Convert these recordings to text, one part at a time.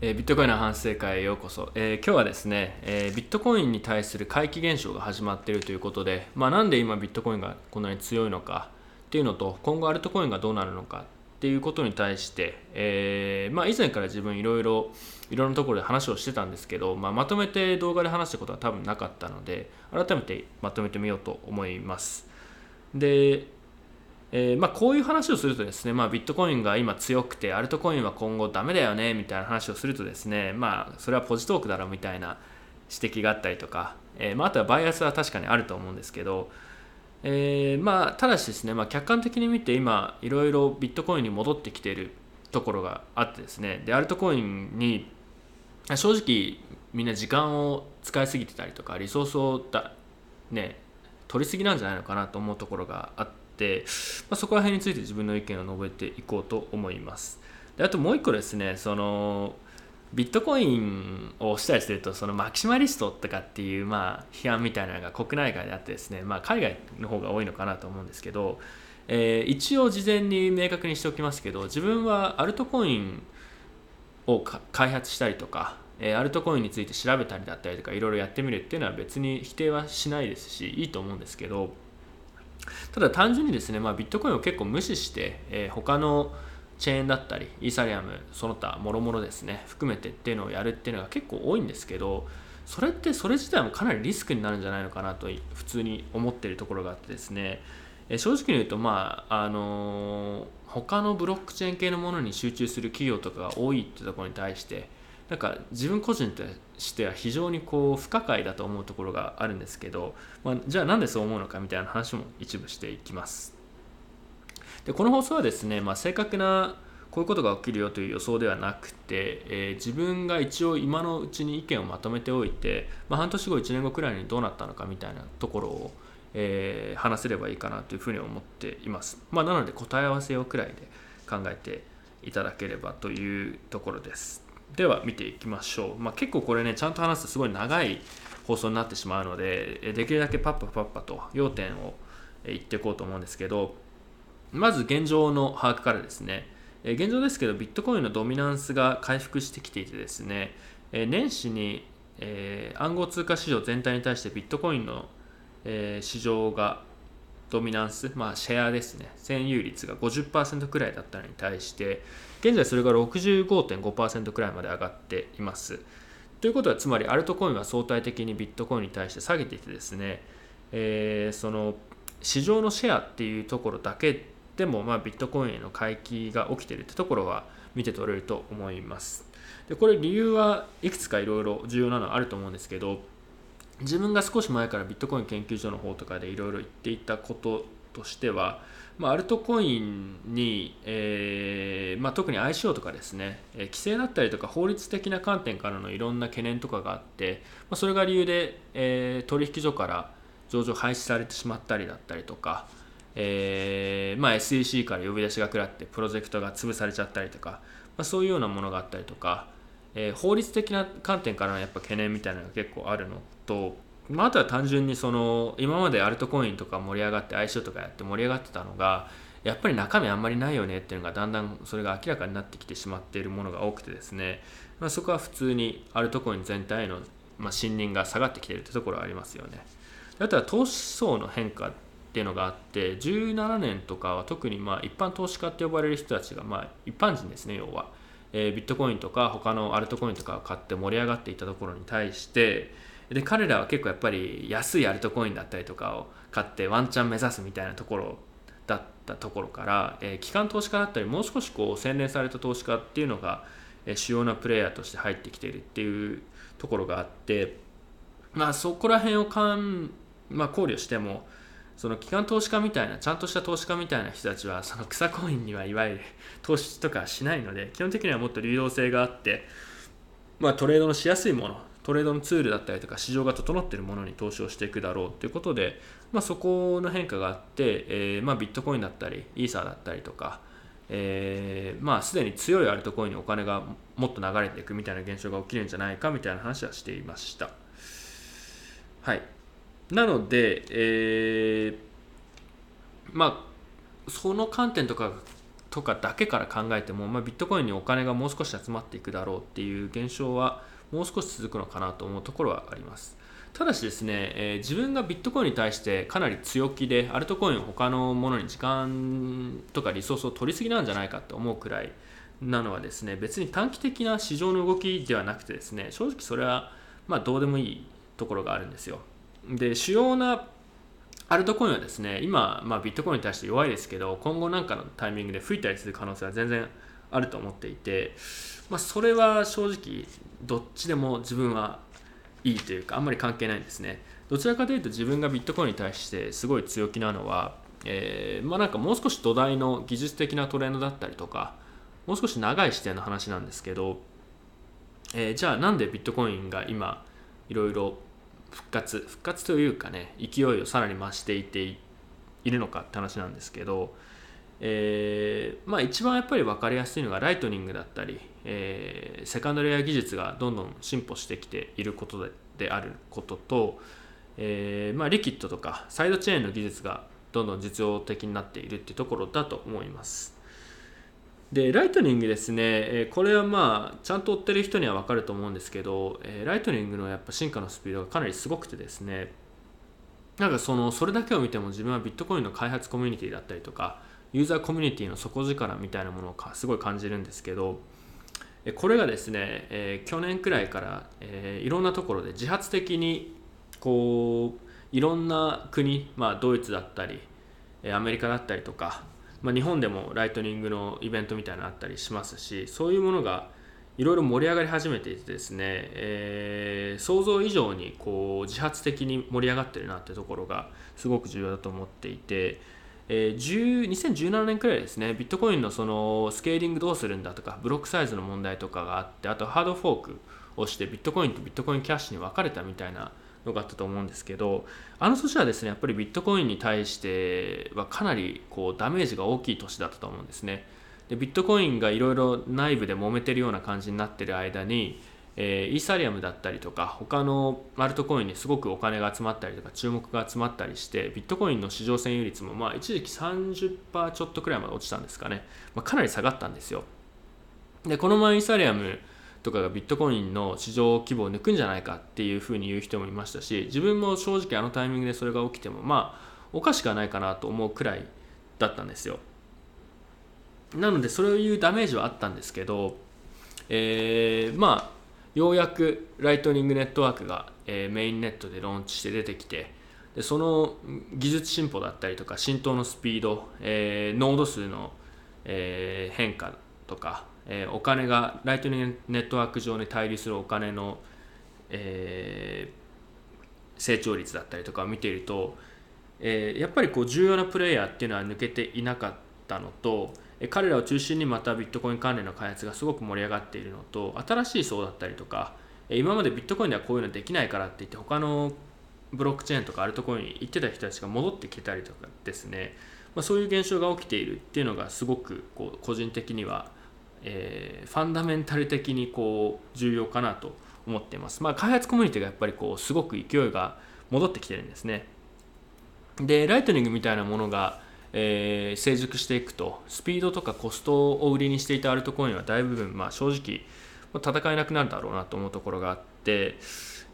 えービットコインの反省会へようこそ、えー今日はですね、えービットコインに対する怪奇現象が始まっているということで、まあ、なんで今ビットコインがこんなに強いのかっていうのと今後アルトコインがどうなるのかっていうことに対して、えーまあ、以前から自分いろいろいろんなところで話をしてたんですけど、まあ、まとめて動画で話したことは多分なかったので改めてまとめてみようと思います。でえーまあ、こういう話をするとですね、まあ、ビットコインが今強くてアルトコインは今後ダメだよねみたいな話をするとですね、まあ、それはポジトークだろみたいな指摘があったりとか、えーまあ、あとはバイアスは確かにあると思うんですけど、えーまあ、ただしですね、まあ、客観的に見て今いろいろビットコインに戻ってきているところがあってですねでアルトコインに正直みんな時間を使いすぎてたりとかリソースをだ、ね、取りすぎなんじゃないのかなと思うところがあって、まあ、そこら辺について自分の意見を述べていこうと思います。であともう一個ですねそのビットコインをしたりするとそのマキシマリストとかっていうまあ批判みたいなのが国内外であってですね、まあ、海外の方が多いのかなと思うんですけど、えー一応事前に明確にしておきますけど自分はアルトコインを開発したりとか、えーアルトコインについて調べたりだったりとかいろいろやってみるっていうのは別に否定はしないですしいいと思うんですけどただ単純にですね、まあ、ビットコインを結構無視して、えー他のチェーンだったりイーサリアムその他もろもろですね含めてっていうのをやるっていうのが結構多いんですけどそれってそれ自体もかなりリスクになるんじゃないのかなと普通に思ってるところがあってですね。えー正直に言うとまああのー他のブロックチェーン系のものに集中する企業とかが多いってところに対してなんか自分個人としては非常にこう不可解だと思うところがあるんですけど、まあ、じゃあなんでそう思うのかみたいな話も一部していきます。でこの放送はですね、まあ、正確なこういうことが起きるよという予想ではなくて、えー自分が一応今のうちに意見をまとめておいて、まあ、半年後1年後くらいにどうなったのかみたいなところを、えー話せればいいかなというふうに思っています、まあ、なので答え合わせをくらいで考えていただければというところですでは見ていきましょう、まあ、結構これねちゃんと話すとすごい長い放送になってしまうのでできるだけパッパパッパと要点を言っていこうと思うんですけどまず現状の把握からですね、現状ですけどビットコインのドミナンスが回復してきていてですね、年始に、暗号通貨市場全体に対してビットコインの、市場がドミナンス、まあ、シェアですね。占有率が50%くらいだったのに対して現在それが65.5%くらいまで上がっています。ということはつまりアルトコインは相対的にビットコインに対して下げていてですね、えーその市場のシェアっていうところだけでも、まあ、ビットコインへの回帰が起きているってところは見て取れると思います。でこれ理由はいくつかいろいろ重要なのはあると思うんですけど自分が少し前からビットコイン研究所の方とかでいろいろ言っていたこととしては、まあ、アルトコインに、えーまあ、特に ICO とかですね、え規制だったりとか法律的な観点からのいろんな懸念とかがあって、まあ、それが理由で、えー取引所から上場廃止されてしまったりだったりとか、えま、SEC から呼び出しが食らってプロジェクトが潰されちゃったりとか、ま、そういうようなものがあったりとか、えー法律的な観点からのやっぱ懸念みたいなのが結構あるのと、まあ、あとは単純にその今までアルトコインとか盛り上がって相性とかやって盛り上がってたのがやっぱり中身あんまりないよねっていうのがだんだんそれが明らかになってきてしまっているものが多くてですね、まあ、そこは普通にアルトコイン全体への、まあ、信任が下がってきているというところはありますよね。あとは投資層の変化っていうのがあって17年とかは特にまあ一般投資家って呼ばれる人たちがまあ一般人ですね要は、えービットコインとか他のアルトコインとかを買って盛り上がっていたところに対してで彼らは結構やっぱり安いアルトコインだったりとかを買ってワンチャン目指すみたいなところだったところから、えー機関投資家だったりもう少しこう洗練された投資家っていうのが、え主要なプレイヤーとして入ってきているっていうところがあってまあそこら辺をかん、まあ、考慮してもその機関投資家みたいなちゃんとした投資家みたいな人たちはその草コインにはいわゆる 投資とかしないので基本的にはもっと流動性があって、まあ、トレードのしやすいものトレードのツールだったりとか市場が整っているものに投資をしていくだろうということで、まあ、そこの変化があって、えーまあ、ビットコインだったりイーサーだったりとか、えーまあすでに強いアルトコインにお金がもっと流れていくみたいな現象が起きるんじゃないかみたいな話はしていました。はい、なので、えーまあその観点とかとかだけから考えても、まあ、ビットコインにお金がもう少し集まっていくだろうっていう現象はもう少し続くのかなと思うところはあります。ただしですね、えー、自分がビットコインに対してかなり強気でアルトコイン他のものに時間とかリソースを取りすぎなんじゃないかと思うくらいなのはですね別に短期的な市場の動きではなくてですね正直それはまあどうでもいいところがあるんですよ。で主要なアルトコインはですね今、まあ、ビットコインに対して弱いですけど今後なんかのタイミングで吹いたりする可能性は全然あると思っていて、まあ、それは正直どっちでも自分はいいというかあんまり関係ないんですね。どちらかというと自分がビットコインに対してすごい強気なのは、えー、まあなんかもう少し土台の技術的なトレンドだったりとかもう少し長い視点の話なんですけど、えー、じゃあなんでビットコインが今いろいろ復活復活というかね勢いをさらに増していているのかって話なんですけど、えー、まあ一番やっぱり分かりやすいのがライトニングだったり、えー、セカンドレア技術がどんどん進歩してきていることであることと、えー、まあ、リキッドとかサイドチェーンの技術がどんどん実用的になっているっていうところだと思います。でライトニングですね、えこれはまあちゃんと追ってる人には分かると思うんですけど、えライトニングのやっぱ進化のスピードがかなりすごくてですね。なんかそのそれだけを見ても自分はビットコインの開発コミュニティだったりとかユーザーコミュニティの底力みたいなものをすごい感じるんですけどこれがですね、え去年くらいから、えいろんなところで自発的にこういろんな国、まあ、ドイツだったりアメリカだったりとかまあ、日本でもライトニングのイベントみたいなのあったりしますしそういうものがいろいろ盛り上がり始めていてですね、えー、想像以上にこう自発的に盛り上がってるなってところがすごく重要だと思っていて、えー、2017年くらいですねビットコインのそのスケーリングどうするんだとかブロックサイズの問題とかがあってあとハードフォークをしてビットコインとビットコインキャッシュに分かれたみたいなのがあったと思うんですけどあの年はですねやっぱりビットコインに対してはかなりこうダメージが大きい年だったと思うんですね。でビットコインがいろいろ内部で揉めてるような感じになってる間にえー、イーサリアムだったりとか他のアルトコインにすごくお金が集まったりとか注目が集まったりしてビットコインの市場占有率もまあ一時期30%ちょっとくらいまで落ちたんですかね、まあ、かなり下がったんですよ。でこの前イーサリアムとかがビットコインの市場規模を抜くんじゃないかっていうふうに言う人もいましたし自分も正直あのタイミングでそれが起きてもまあおかしくはないかなと思うくらいだったんですよ。なのでそういうダメージはあったんですけど、えー、まあようやくライトニングネットワークが、えー、メインネットでローンチして出てきてでその技術進歩だったりとか浸透のスピード、えー、ノード数の、えー、変化とかえー、お金がライトニングネットワーク上に対立するお金の、えー、成長率だったりとかを見ていると、えー、やっぱりこう重要なプレイヤーっていうのは抜けていなかったのと彼らを中心にまたビットコイン関連の開発がすごく盛り上がっているのと新しい層だったりとか今までビットコインではこういうのできないからって言って他のブロックチェーンとかアルトコインに行ってた人たちが戻ってきたりとかですね、まあ、そういう現象が起きているっていうのがすごくこう個人的にはえー、ファンダメンタル的にこう重要かなと思っています。まあ、開発コミュニティがやっぱりこうすごく勢いが戻ってきてるんですね。で、ライトニングみたいなものが、えー、成熟していくと、スピードとかコストを売りにしていたアルトコインは大部分、まあ、正直、戦えなくなるだろうなと思うところがあって、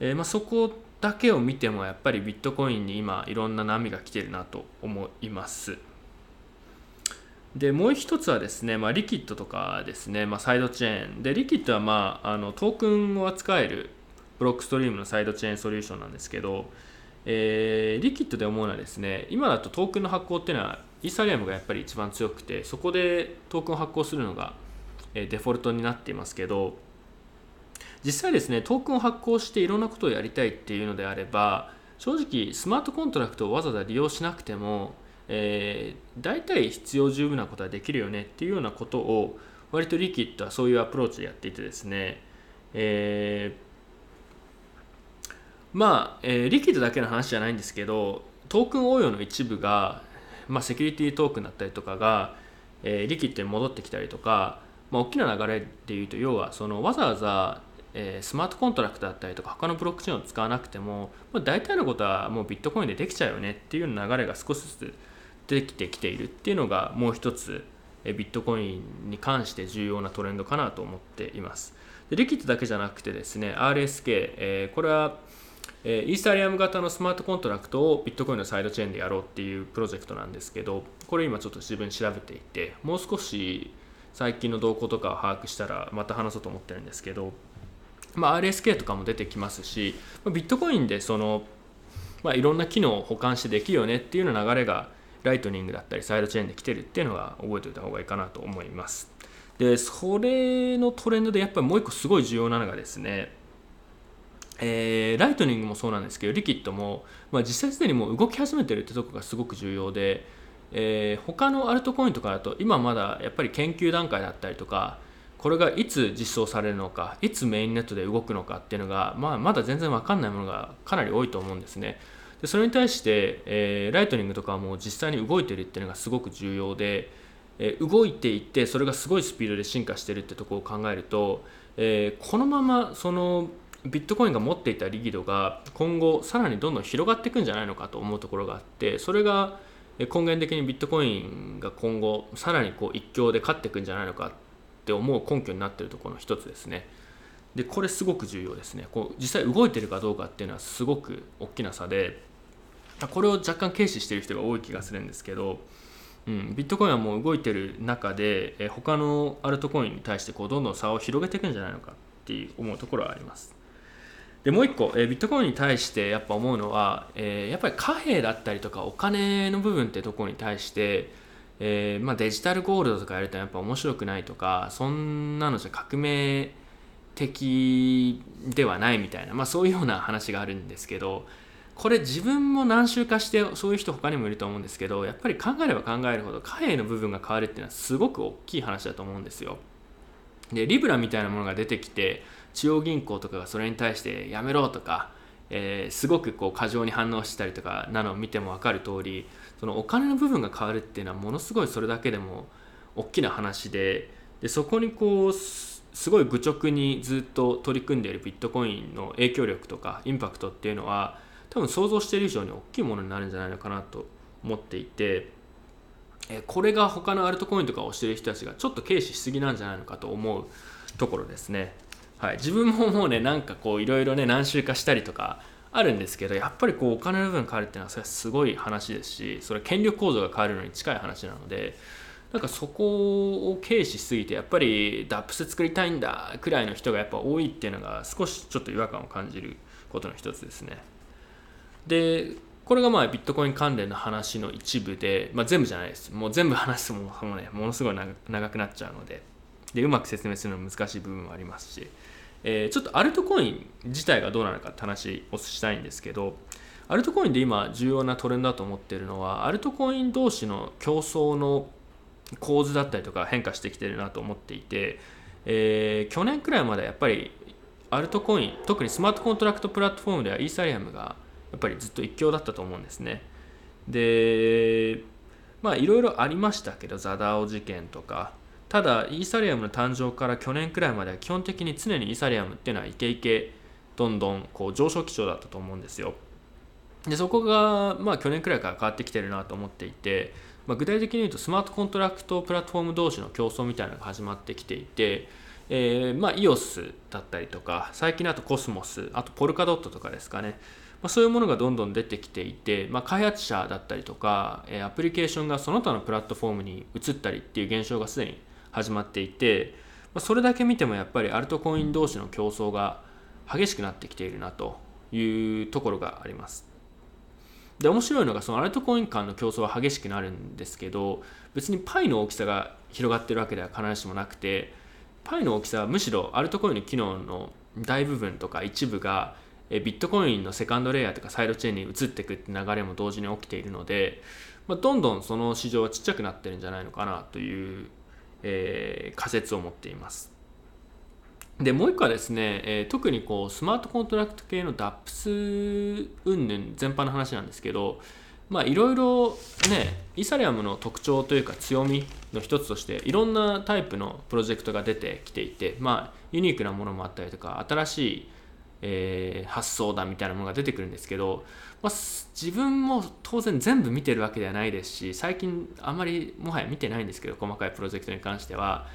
えー、まあ、そこだけを見てもやっぱりビットコインに今いろんな波が来てるなと思います。でもう一つはですね、まあ、リキッドとかですね、まあ、サイドチェーン。でリキッドは、まあ、あのトークンを扱えるブロックストリームのサイドチェーンソリューションなんですけど、えー、リキッドで思うのはですね今だとトークンの発行っていうのはイーサリアムがやっぱり一番強くてそこでトークンを発行するのが、えデフォルトになっていますけど実際ですねトークンを発行していろんなことをやりたいっていうのであれば正直スマートコントラクトをわざわざ利用しなくてもえー、大体必要十分なことはできるよねっていうようなことを割とリキッドはそういうアプローチでやっていてですね、えー、まあ、えー、リキッドだけの話じゃないんですけどトークン応用の一部が、まあ、セキュリティトークンだったりとかが、えー、リキッドに戻ってきたりとか、まあ、大きな流れでいうと要はそのわざわざえ、スマートコントラクトだったりとか他のブロックチェーンを使わなくても、まあ、大体のことはもうビットコインでできちゃうよねっていう流れが少しずつできてきているっていうのがもう一つ、ビットコインに関して重要なトレンドかなと思っています。でリキッドだけじゃなくてですね RSK、えー、これはイーサリアム型のスマートコントラクトをビットコインのサイドチェーンでやろうっていうプロジェクトなんですけどこれ今ちょっと自分調べていてもう少し最近の動向とかを把握したらまた話そうと思ってるんですけど、まあ、RSK とかも出てきますしビットコインでその、まあ、いろんな機能を補完してできるよねっていうような流れがライトニングだったりサイドチェーンで来てるっていうのは覚えておいた方がいいかなと思います。でそれのトレンドでやっぱりもう一個すごい重要なのがですねえー、ライトニングもそうなんですけどリキッドも、まあ、実際すでにもう動き始めてるってとこがすごく重要で、えー、他のアルトコインとかだと今まだやっぱり研究段階だったりとかこれがいつ実装されるのかいつメインネットで動くのかっていうのが、まあ、まだ全然分かんないものがかなり多いと思うんですね。でそれに対して、えー、ライトニングとかはもう実際に動いてるっていうのがすごく重要で、えー、動いていってそれがすごいスピードで進化してるってとこを考えると、えー、このままそのビットコインが持っていたリギドが今後さらにどんどん広がっていくんじゃないのかと思うところがあってそれが根源的にビットコインが今後さらにこう一強で勝っていくんじゃないのかって思う根拠になっているところの一つですね。でこれすごく重要ですねこう実際動いてるかどうかっていうのはすごく大きな差でこれを若干軽視してる人が多い気がするんですけど、うん、ビットコインはもう動いてる中でえ他のアルトコインに対してこうどんどん差を広げていくんじゃないのかっていう思うところはあります。でもう一個、え、ビットコインに対してやっぱ思うのは、え、やっぱり貨幣だったりとかお金の部分ってとこに対して、えまあ、デジタルゴールドとかやるとやっぱ面白くないとかそんなのじゃ革命的ではないみたいな、まあ、そういうような話があるんですけどこれ自分も何周かしてそういう人他にもいると思うんですけどやっぱり考えれば考えるほど貨幣の部分が変わるっていうのはすごく大きい話だと思うんですよ。でリブラみたいなものが出てきて中央銀行とかがそれに対してやめろとか、えー、すごくこう過剰に反応したりとかなのを見ても分かる通りそのお金の部分が変わるっていうのはものすごいそれだけでも大きな話ででそこにこうすごい愚直にずっと取り組んでいるビットコインの影響力とかインパクトっていうのは多分想像している以上に大きいものになるんじゃないのかなと思っていてえこれが他のアルトコインとかをしている人たちがちょっと軽視しすぎなんじゃないのかと思うところですね。はい、自分ももうねなんかこういろいろね何周かしたりとかあるんですけどやっぱりこうお金の部分変わるっていうのはそれはすごい話ですしそれは権力構造が変わるのに近い話なのでなんかそこを軽視しすぎてやっぱり DAPS 作りたいんだくらいの人がやっぱ多いっていうのが少しちょっと違和感を感じることの一つですね。でこれがまあビットコイン関連の話の一部で、まあ、全部じゃないです。もう全部話すももねものすごい長くなっちゃうのででうまく説明するの難しい部分もありますしえー、ちょっとアルトコイン自体がどうなのかって話をしたいんですけどアルトコインで今重要なトレンドだと思ってるのはアルトコイン同士の競争の構図だったりとか変化してきてるなと思っていて、えー、去年くらいまでやっぱりアルトコイン特にスマートコントラクトプラットフォームではイーサリアムがやっぱりずっと一強だったと思うんですね。でまあいろいろありましたけど The DAO 事件とか。ただイーサリアムの誕生から去年くらいまでは基本的に常にイーサリアムっていうのはイケイケどんどんこう上昇基調だったと思うんですよ。でそこがまあ去年くらいから変わってきてるなと思っていて、まあ、具体的に言うとスマートコントラクトプラットフォーム同士の競争みたいなのが始まってきていてえー、まあ EOS だったりとか最近だとコスモスあとポルカドットとかですかね、まあ、そういうものがどんどん出てきていて、まあ、開発者だったりとか、えー、アプリケーションがその他のプラットフォームに移ったりっていう現象がすでに始まっていてまあそれだけ見てもやっぱりアルトコイン同士の競争が激しくなってきているなというところがあります。で面白いのがそのアルトコイン間の競争は激しくなるんですけど別にパイの大きさが広がってるわけでは必ずしもなくてパイの大きさはむしろアルトコインの機能の大部分とか一部がビットコインのセカンドレイヤーとかサイドチェーンに移っていくって流れも同時に起きているので、まあ、どんどんその市場はちっちゃくなってるんじゃないのかなというえー、仮説を持っています。でもう一個はですね、えー、特にこうスマートコントラクト系の DAPS 云々全般の話なんですけどまあいろいろねイサリアムの特徴というか強みの一つとしていろんなタイプのプロジェクトが出てきていてまあユニークなものもあったりとか新しい、えー、発想だみたいなものが出てくるんですけど、まあ、自分も当然全部見てるわけではないですし最近あんまりもはや見てないんですけど細かいプロジェクトに関しては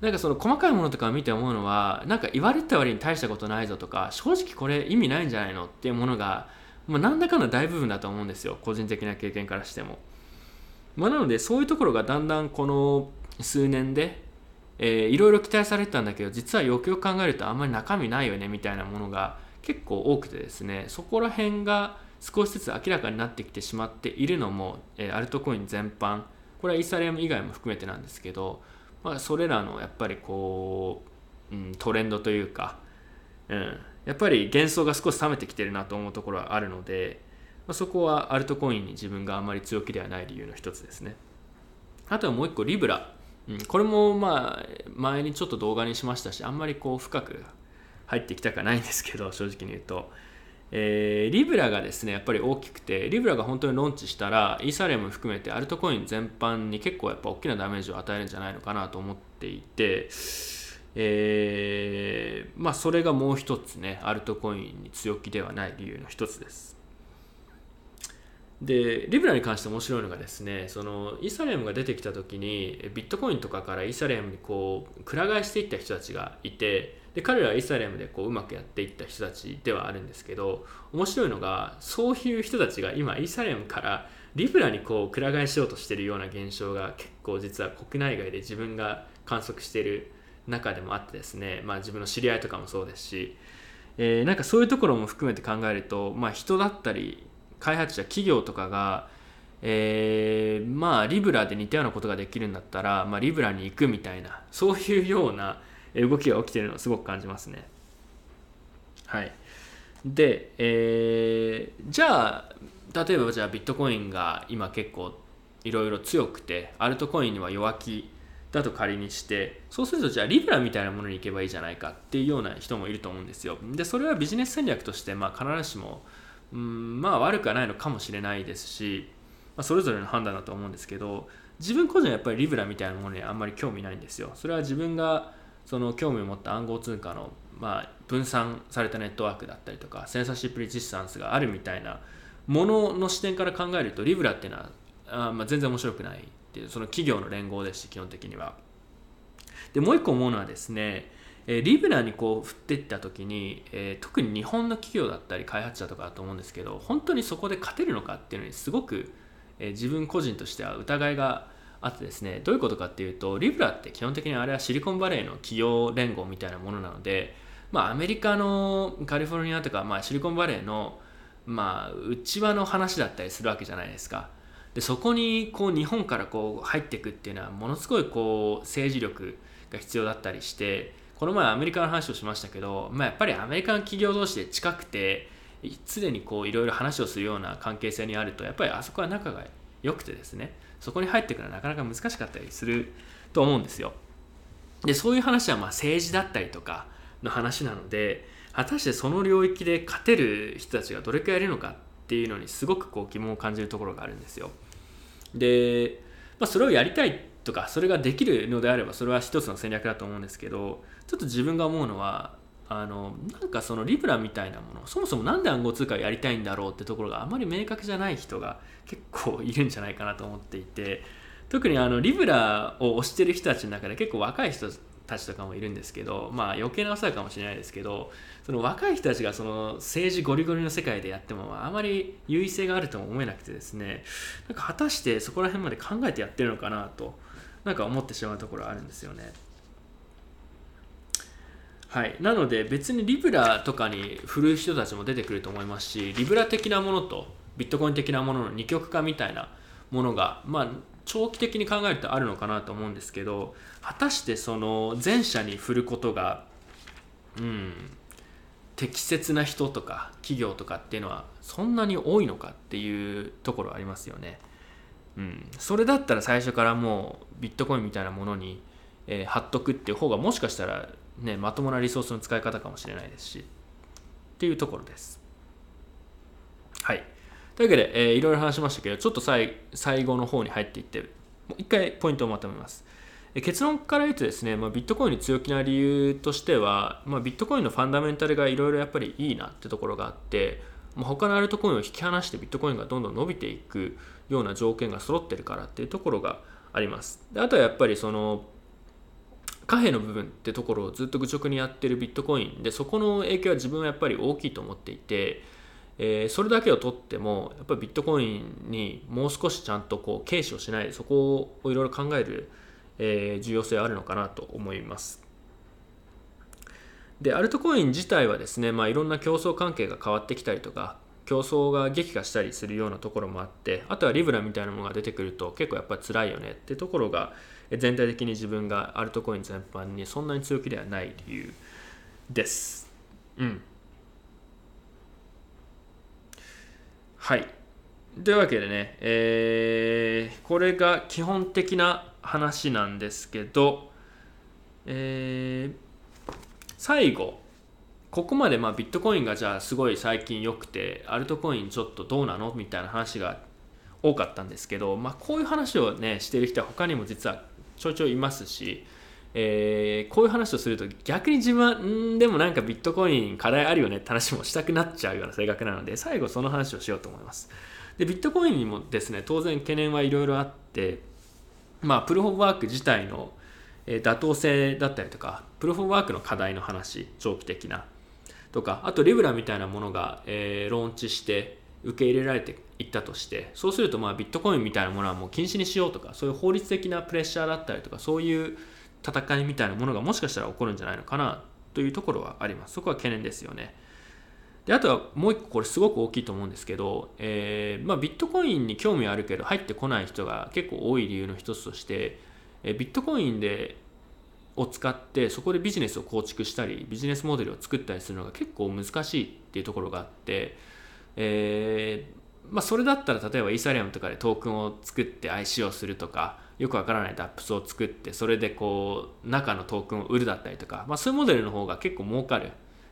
なんかその細かいものとかを見て思うのはなんか言われた割に大したことないぞとか正直これ意味ないんじゃないのっていうものが、まあ、何らかの大部分だと思うんですよ個人的な経験からしても。まあ、なのでそういうところがだんだんこの数年でえー、いろいろ期待されてたんだけど実はよくよく考えるとあんまり中身ないよねみたいなものが結構多くてですねそこら辺が少しずつ明らかになってきてしまっているのも、えー、アルトコイン全般これはイーサリアム以外も含めてなんですけど、まあ、それらのやっぱりこう、うん、トレンドというか、うん、やっぱり幻想が少し冷めてきてるなと思うところはあるので、まあ、そこはアルトコインに自分があまり強気ではない理由の一つですね。あとはもう一個リブラうん、これもまあ前にちょっと動画にしましたしあんまりこう深く入ってきたかないんですけど 正直に言うと、えー、リブラがですねやっぱり大きくてリブラが本当にローンチしたらイーサリアム含めてアルトコイン全般に結構やっぱ大きなダメージを与えるんじゃないのかなと思っていてえー、まあそれがもう一つねアルトコインに強気ではない理由の一つです。でリブラに関して面白いのがですねそのイーサリアムが出てきた時にビットコインとかからイーサリアムにこうくら替えしていった人たちがいてで彼らはイーサリアムでこううまくやっていった人たちではあるんですけど面白いのがそういう人たちが今イーサリアムからリブラにこうくら替えしようとしているような現象が結構実は国内外で自分が観測している中でもあってですね、まあ、自分の知り合いとかもそうですし、えー、なんかそういうところも含めて考えると、まあ、人だったり開発者企業とかが、えー、まあリブラで似たようなことができるんだったら、まあ、リブラに行くみたいなそういうような動きが起きてるのをすごく感じますね。はい、で、えー、じゃあ例えばじゃあビットコインが今結構いろいろ強くてアルトコインには弱気だと仮にしてそうするとじゃあリブラみたいなものに行けばいいじゃないかっていうような人もいると思うんですよでそれはビジネス戦略としてまあ必ずしもうんまあ悪くはないのかもしれないですし、まあ、それぞれの判断だと思うんですけど自分個人はやっぱりリブラみたいなものにあんまり興味ないんですよ。それは自分がその興味を持った暗号通貨の、まあ、分散されたネットワークだったりとかセンサーシップリジスタンスがあるみたいなものの視点から考えるとリブラっていうのはあ、まあ、全然面白くないっていうその企業の連合ですし基本的には。でもう一個思うのはですねえリブラにこう振っていった時に、え、特に日本の企業だったり開発者とかだと思うんですけど本当にそこで勝てるのかっていうのにすごく、え、自分個人としては疑いがあってですねどういうことかっていうとリブラって基本的にあれはシリコンバレーの企業連合みたいなものなので、まあ、アメリカのカリフォルニアとか、まあ、シリコンバレーの、まあ、内輪の話だったりするわけじゃないですか。でそこにこう日本からこう入っていくっていうのはものすごいこう政治力が必要だったりしてこの前アメリカの話をしましたけど、まあ、やっぱりアメリカの企業同士で近くて常にこういろいろ話をするような関係性にあるとやっぱりあそこは仲が良くてですねそこに入っていくのはなかなか難しかったりすると思うんですよ。でそういう話はま政治だったりとかの話なので果たしてその領域で勝てる人たちがどれくらいいるのかっていうのにすごくこう疑問を感じるところがあるんですよ。で、まあ、それをやりたいとかそれができるのであればそれは一つの戦略だと思うんですけどちょっと自分が思うのはあのなんかそのリブラみたいなものそもそも何で暗号通貨をやりたいんだろうってところがあまり明確じゃない人が結構いるんじゃないかなと思っていて特にあのリブラを推してる人たちの中で結構若い人たちとかもいるんですけどまあ余計なお世話かもしれないですけどその若い人たちがその政治ゴリゴリの世界でやってもあまり優位性があるとも思えなくてですねなんか果たしてそこら辺まで考えてやってるのかなとなんか思ってしまうところあるんですよね。はい、なので別にリブラとかに振る人たちも出てくると思いますしリブラ的なものとビットコイン的なものの二極化みたいなものが、まあ、長期的に考えるとあるのかなと思うんですけど果たしてその前者に振ることが、うん、適切な人とか企業とかっていうのはそんなに多いのかっていうところありますよね。うん、それだったら最初からもうビットコインみたいなものに、えー、貼っとくっていう方がもしかしたら、ね、まともなリソースの使い方かもしれないですしっていうところです。はい。というわけで、えー、いろいろ話しましたけどちょっと最最後の方に入っていってもう一回ポイントをまとめます。結論から言うとですね、まあ、ビットコインに強気な理由としては、まあ、ビットコインのファンダメンタルがいろいろやっぱりいいなってところがあって、まあ、他のアルトコインを引き離してビットコインがどんどん伸びていくような条件が揃ってるからっていうところがありますであとはやっぱりその貨幣の部分ってところをずっと愚直にやってるビットコインでそこの影響は自分はやっぱり大きいと思っていて、えー、それだけをとってもやっぱりビットコインにもう少しちゃんとこう軽視をしないそこをいろいろ考えるえー、重要性あるのかなと思います。で、アルトコイン自体はですね、まあ、いろんな競争関係が変わってきたりとか、競争が激化したりするようなところもあって、あとはリブラみたいなものが出てくると結構やっぱり辛いよねってところが、全体的に自分がアルトコイン全般にそんなに強気ではない理由です。うん。はい。というわけでね、えー、これが基本的な話なんですけど、えー、最後ここまでまビットコインがじゃあすごい最近良くてアルトコインちょっとどうなの？みたいな話が多かったんですけど、まあ、こういう話をねしてる人は他にも実はちょいちょいいますし、えー、こういう話をすると逆に自分でもなんかビットコイン課題あるよねって話もしたくなっちゃうような性格なので最後その話をしようと思います。でビットコインにもですね当然懸念はいろいろあってまあ、プルフォーワーク自体の妥当性だったりとか、プルフォーワークの課題の話、長期的な、とか、あとリブラみたいなものが、えー、ローンチして受け入れられていったとして、そうするとまあビットコインみたいなものはもう禁止にしようとか、そういう法律的なプレッシャーだったりとか、そういう戦いみたいなものがもしかしたら起こるんじゃないのかなというところはあります。そこは懸念ですよね。であとはもう一個これすごく大きいと思うんですけど、えー、まあ、ビットコインに興味あるけど入ってこない人が結構多い理由の一つとして、え、ビットコインでを使ってそこでビジネスを構築したりビジネスモデルを作ったりするのが結構難しいっていうところがあって、えー、まあ、それだったら例えばイーサリアムとかでトークンを作って IC をするとかよくわからない DAPS を作ってそれでこう中のトークンを売るだったりとか、まあ、そういうモデルの方が結構儲かるっ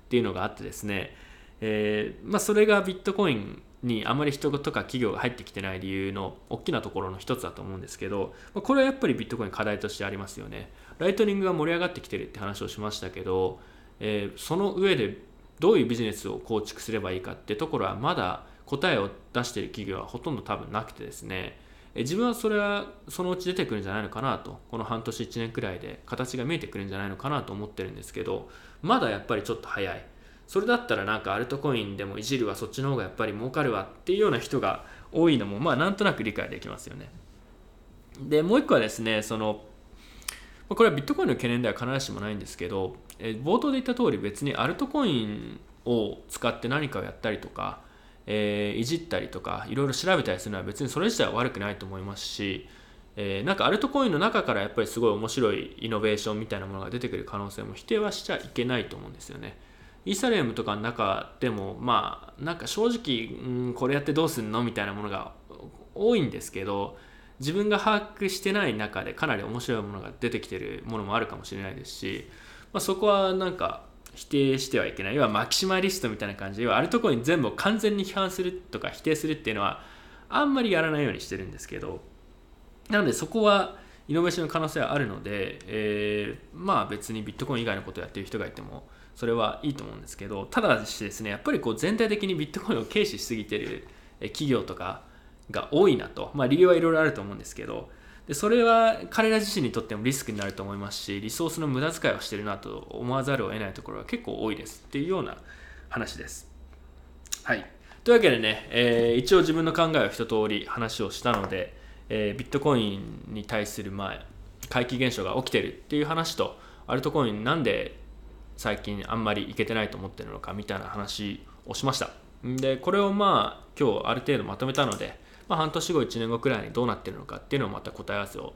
ていうのがあってですねえー、まあ、それがビットコインにあまり人とか企業が入ってきてない理由の大きなところの一つだと思うんですけど、これはやっぱりビットコイン課題としてありますよね。ライトニングが盛り上がってきてるって話をしましたけど、えー、その上でどういうビジネスを構築すればいいかってところはまだ答えを出している企業はほとんど多分なくてですね、え自分はそれはそのうち出てくるんじゃないのかなと。この半年1年くらいで形が見えてくるんじゃないのかなと思ってるんですけどまだやっぱりちょっと早い。それだったらなんかアルトコインでもいじるわそっちの方がやっぱり儲かるわっていうような人が多いのもまあなんとなく理解できますよねでもう一個はですねそのこれはビットコインの懸念では必ずしもないんですけど、え冒頭で言った通り別にアルトコインを使って何かをやったりとか、えー、いじったりとかいろいろ調べたりするのは別にそれ自体は悪くないと思いますし、えー、なんかアルトコインの中からやっぱりすごい面白いイノベーションみたいなものが出てくる可能性も否定はしちゃいけないと思うんですよね。イーサリアムとかの中でもまあなんか正直、うん、これやってどうすんのみたいなものが多いんですけど自分が把握してない中でかなり面白いものが出てきてるものもあるかもしれないですし、まあ、そこはなんか否定してはいけない。要はマキシマリストみたいな感じで要はあるところに全部を完全に批判するとか否定するっていうのはあんまりやらないようにしてるんですけどなのでそこはイノベーションの可能性はあるので、えー、まあ別にビットコイン以外のことをやってる人がいてもそれはいいと思うんですけどただしですねやっぱりこう全体的にビットコインを軽視しすぎてる企業とかが多いなと、まあ、理由はいろいろあると思うんですけどでそれは彼ら自身にとってもリスクになると思いますしリソースの無駄遣いをしてるなと思わざるを得ないところが結構多いですっていうような話です。はいというわけでね、えー、一応自分の考えを一通り話をしたので、えー、ビットコインに対する前怪奇現象が起きてるっていう話とアルトコインなんで最近あんまりいけてないと思ってるのかみたいな話をしました。でこれをまあ今日ある程度まとめたので、まあ、半年後1年後くらいにどうなってるのかっていうのをまた答え合わせを、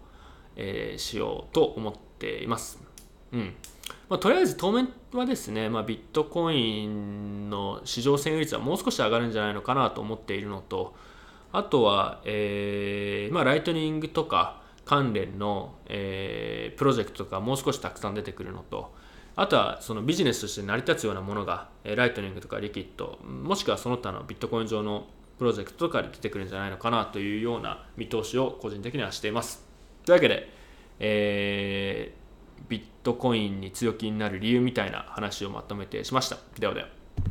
えー、しようと思っています。うん。まあ、とりあえず当面はですね、まあ、ビットコインの市場占有率はもう少し上がるんじゃないのかなと思っているのとあとは、えーまあ、ライトニングとか関連の、えー、プロジェクトとかもう少したくさん出てくるのとあとはそのビジネスとして成り立つようなものが、ライトニングとかリキッド、もしくはその他のビットコイン上のプロジェクトとかで出てくるんじゃないのかなというような見通しを個人的にはしています。というわけで、えービットコインに強気になる理由みたいな話をまとめてしました。ではでは。